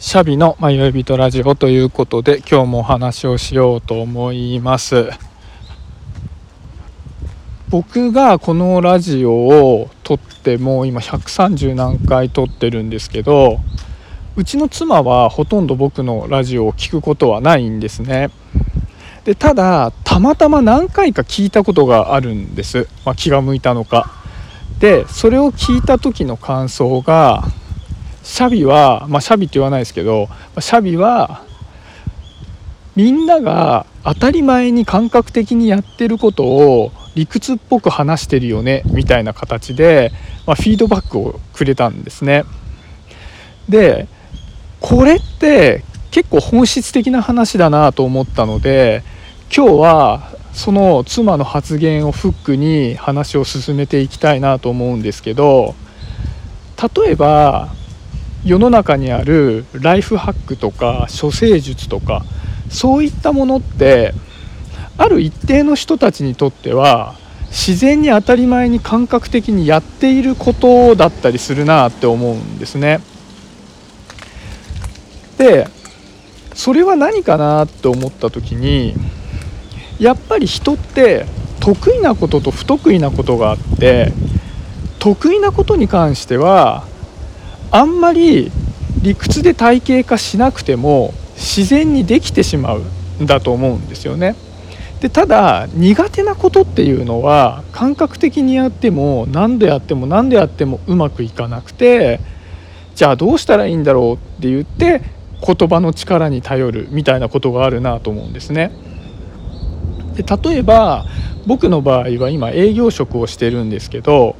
シャビの迷い人ラジオということで今日もお話をしようと思います。僕がこのラジオを撮ってもう今130何回撮ってるんですけどうちの妻はほとんど僕のラジオを聞くことはないんですね。でただたまたま何回か聞いたことがあるんです、まあ、気が向いたのか。でそれを聞いた時の感想がシャビはまあシャビって言わないですけどシャビはみんなが当たり前に感覚的にやってることを理屈っぽく話してるよねみたいな形で、まあ、フィードバックをくれたんですね。でこれって結構本質的な話だなと思ったので今日はその妻の発言をフックに話を進めていきたいなと思うんですけど例えば世の中にあるライフハックとか処世術とかそういったものってある一定の人たちにとっては自然に当たり前に感覚的にやっていることだったりするなって思うんですね。でそれは何かなって思った時にやっぱり人って得意なことと不得意なことがあって得意なことに関してはあんまり理屈で体系化しなくても自然にできてしまうんだと思うんですよね。でただ苦手なことっていうのは感覚的にやっても何でやっても何でやってもうまくいかなくてじゃあどうしたらいいんだろうって言って言葉の力に頼るみたいなことがあるなと思うんですね。で例えば僕の場合は今営業職をしてるんですけど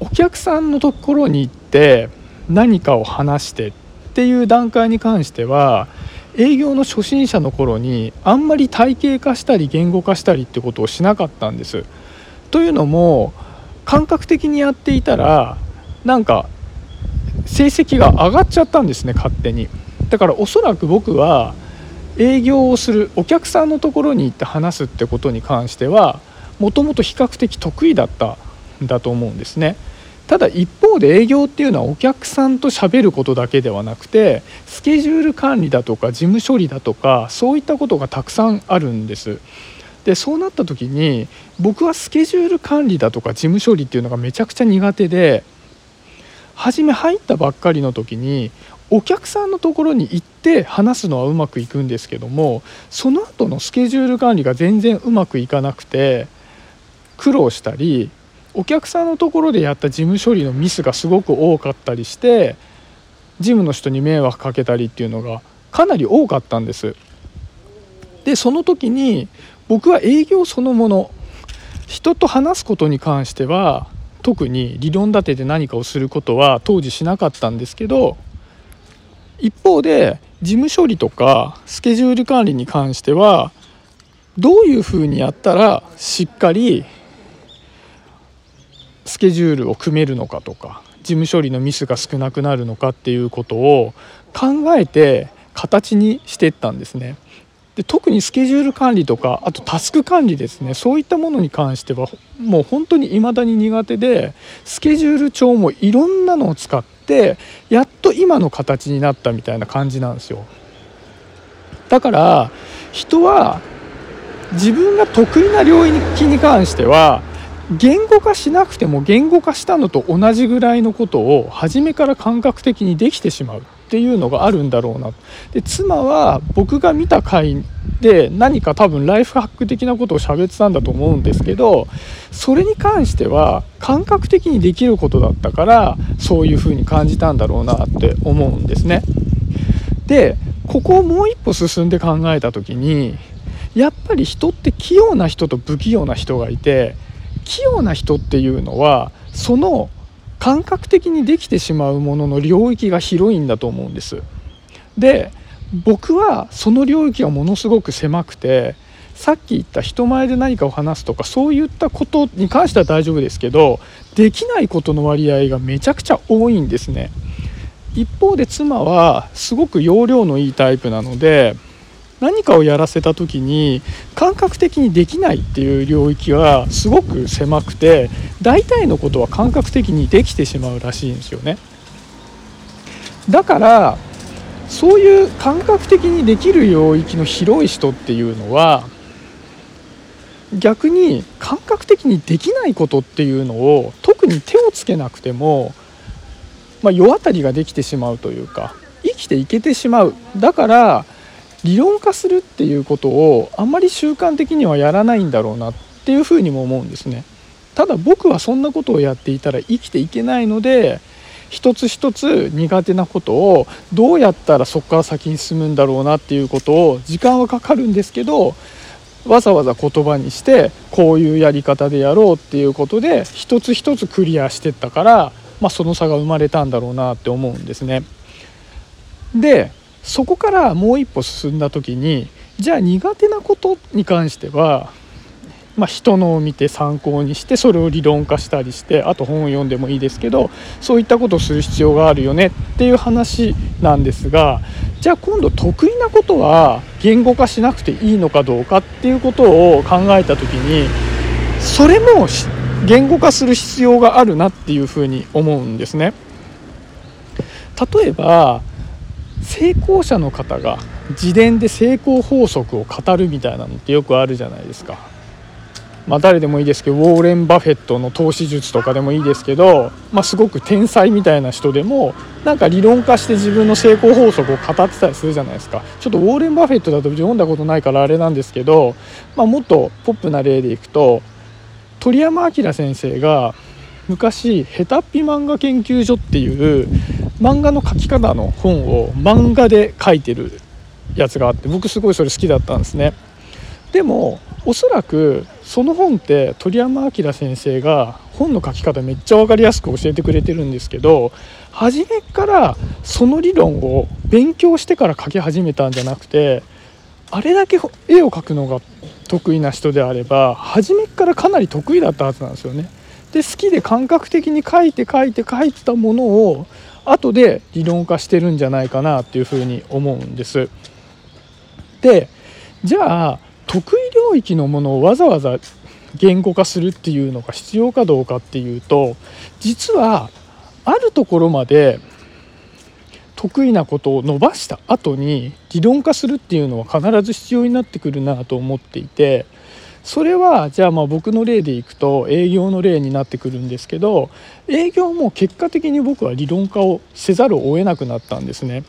お客さんのところに行って何かを話してっていう段階に関しては営業の初心者の頃にあんまり体系化したり言語化したりってことをしなかったんです。というのも感覚的にやっていたらなんか成績が上がっちゃったんですね勝手に。だからおそらく僕は営業をするお客さんのところに行って話すってことに関してはもともと比較的得意だったんだと思うんですね。ただ一方で営業っていうのはお客さんと喋ることだけではなくてスケジュール管理だとか事務処理だとかそういったことがたくさんあるんです。でそうなった時に僕はスケジュール管理だとか事務処理っていうのがめちゃくちゃ苦手で初め入ったばっかりの時にお客さんのところに行って話すのはうまくいくんですけどもその後のスケジュール管理が全然うまくいかなくて苦労したりお客さんのところでやった事務処理のミスがすごく多かったりして事務の人に迷惑かけたりっていうのがかなり多かったんです。でその時に僕は営業そのもの人と話すことに関しては特に理論立てて何かをすることは当時しなかったんですけど一方で事務処理とかスケジュール管理に関してはどういうふうにやったらしっかりスケジュールを組めるのかとか事務処理のミスが少なくなるのかっていうことを考えて形にしていったんですね。で特にスケジュール管理とかあとタスク管理ですねそういったものに関してはもう本当に未だに苦手でスケジュール帳もいろんなのを使ってやっと今の形になったみたいな感じなんですよだから人は自分が得意な領域に関しては言語化しなくても言語化したのと同じぐらいのことを初めから感覚的にできてしまうっていうのがあるんだろうなで妻は僕が見た回で何か多分ライフハック的なことを喋ってたんだと思うんですけどそれに関しては感覚的にできることだったからそういうふうに感じたんだろうなって思うんですね。でここをもう一歩進んで考えた時にやっぱり人って器用な人と不器用な人がいて器用な人っていうのはその感覚的にできてしまうものの領域が広いんだと思うんです。で僕はその領域がものすごく狭くてさっき言った人前で何かを話すとかそういったことに関しては大丈夫ですけどできないことの割合がめちゃくちゃ多いんですね。一方で妻はすごく容量のいいタイプなので何かをやらせた時に感覚的にできないっていう領域はすごく狭くて大体のことは感覚的にできてしまうらしいんですよね。だからそういう感覚的にできる領域の広い人っていうのは逆に感覚的にできないことっていうのを特に手をつけなくても、まあ、世当たりができてしまうというか生きていけてしまうだから理論化するっていうことをあんまり習慣的にはやらないんだろうなっていうふうにも思うんですね。ただ僕はそんなことをやっていたら生きていけないので一つ一つ苦手なことをどうやったらそこから先に進むんだろうなっていうことを時間はかかるんですけどわざわざ言葉にしてこういうやり方でやろうっていうことで一つ一つクリアしてったから、まあ、その差が生まれたんだろうなって思うんですね。でそこからもう一歩進んだ時にじゃあ苦手なことに関してはまあ、人のを見て参考にしてそれを理論化したりしてあと本を読んでもいいですけどそういったことをする必要があるよねっていう話なんですがじゃあ今度得意なことは言語化しなくていいのかどうかっていうことを考えた時にそれも言語化する必要があるなっていうふうに思うんですね。例えば成功者の方が自伝で成功法則を語るみたいなのってよくあるじゃないですか。まあ、誰でもいいですけどウォーレン・バフェットの投資術とかでもいいですけど、まあ、すごく天才みたいな人でもなんか理論化して自分の成功法則を語ってたりするじゃないですかちょっとウォーレン・バフェットだと読んだことないからあれなんですけど、まあ、もっとポップな例でいくと鳥山明先生が昔「ヘタッピ漫画研究所」っていう漫画の描き方の本を漫画で書いてるやつがあって僕すごいそれ好きだったんですね。でもおそらくその本って鳥山明先生が本の書き方めっちゃ分かりやすく教えてくれてるんですけど初めからその理論を勉強してから書き始めたんじゃなくてあれだけ絵を描くのが得意な人であれば初めからかなり得意だったはずなんですよね。で好きで感覚的に書いて書いて書いてたものを後で理論化してるんじゃないかなっていうふうに思うんです。でじゃあ得意領域のものをわざわざ言語化するっていうのが必要かどうかっていうと実はあるところまで得意なことを伸ばした後に理論化するっていうのは必ず必要になってくるなと思っていてそれはじゃあまあ僕の例でいくと営業の例になってくるんですけど営業も結果的に僕は理論化をせざるを得なくなったんですね。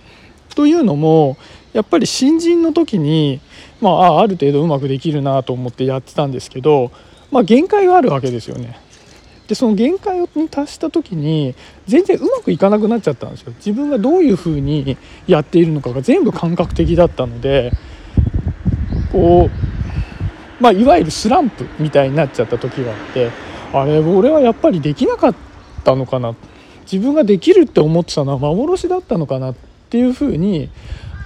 というのもやっぱり新人の時に、まあ、ある程度うまくできるなと思ってやってたんですけど、まあ、限界があるわけですよね。でその限界に達した時に全然うまくいかなくなっちゃったんですよ。自分がどういうふうにやっているのかが全部感覚的だったのでこう、まあ、いわゆるスランプみたいになっちゃった時があってあれ俺はやっぱりできなかったのかな。自分ができるって思ってたのは幻だったのかなっていうふうに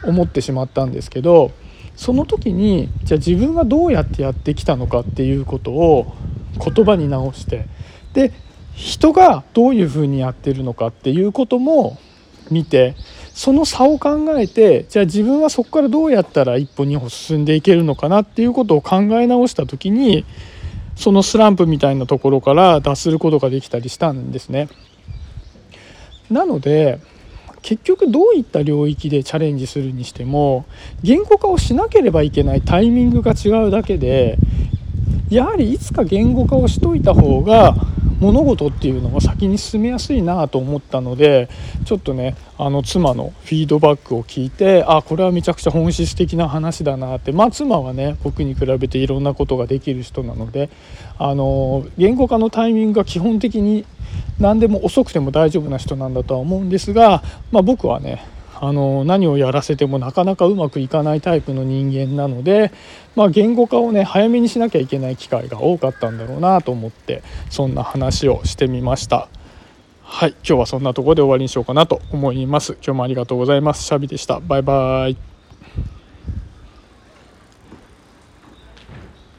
思ってしまったんですけどその時にじゃあ自分がどうやってやってきたのかっていうことを言葉に直してで人がどういうふうにやってるのかっていうことも見てその差を考えてじゃあ自分はそこからどうやったら一歩二歩進んでいけるのかなっていうことを考え直した時にそのスランプみたいなところから脱することができたりしたんですね。なので結局どういった領域でチャレンジするにしても言語化をしなければいけないタイミングが違うだけでやはりいつか言語化をしといた方が物事っていうのが先に進めやすいなと思ったのでちょっとねあの妻のフィードバックを聞いてあこれはめちゃくちゃ本質的な話だなってまあ妻はね僕に比べていろんなことができる人なのであの言語化のタイミングが基本的に何でも遅くても大丈夫な人なんだとは思うんですが、まあ、僕はねあの何をやらせてもなかなかうまくいかないタイプの人間なので、まあ、言語化をね早めにしなきゃいけない機会が多かったんだろうなと思ってそんな話をしてみました。はい今日はそんなところで終わりにしようかなと思います。今日もありがとうございます。シャビでした。バイバイ。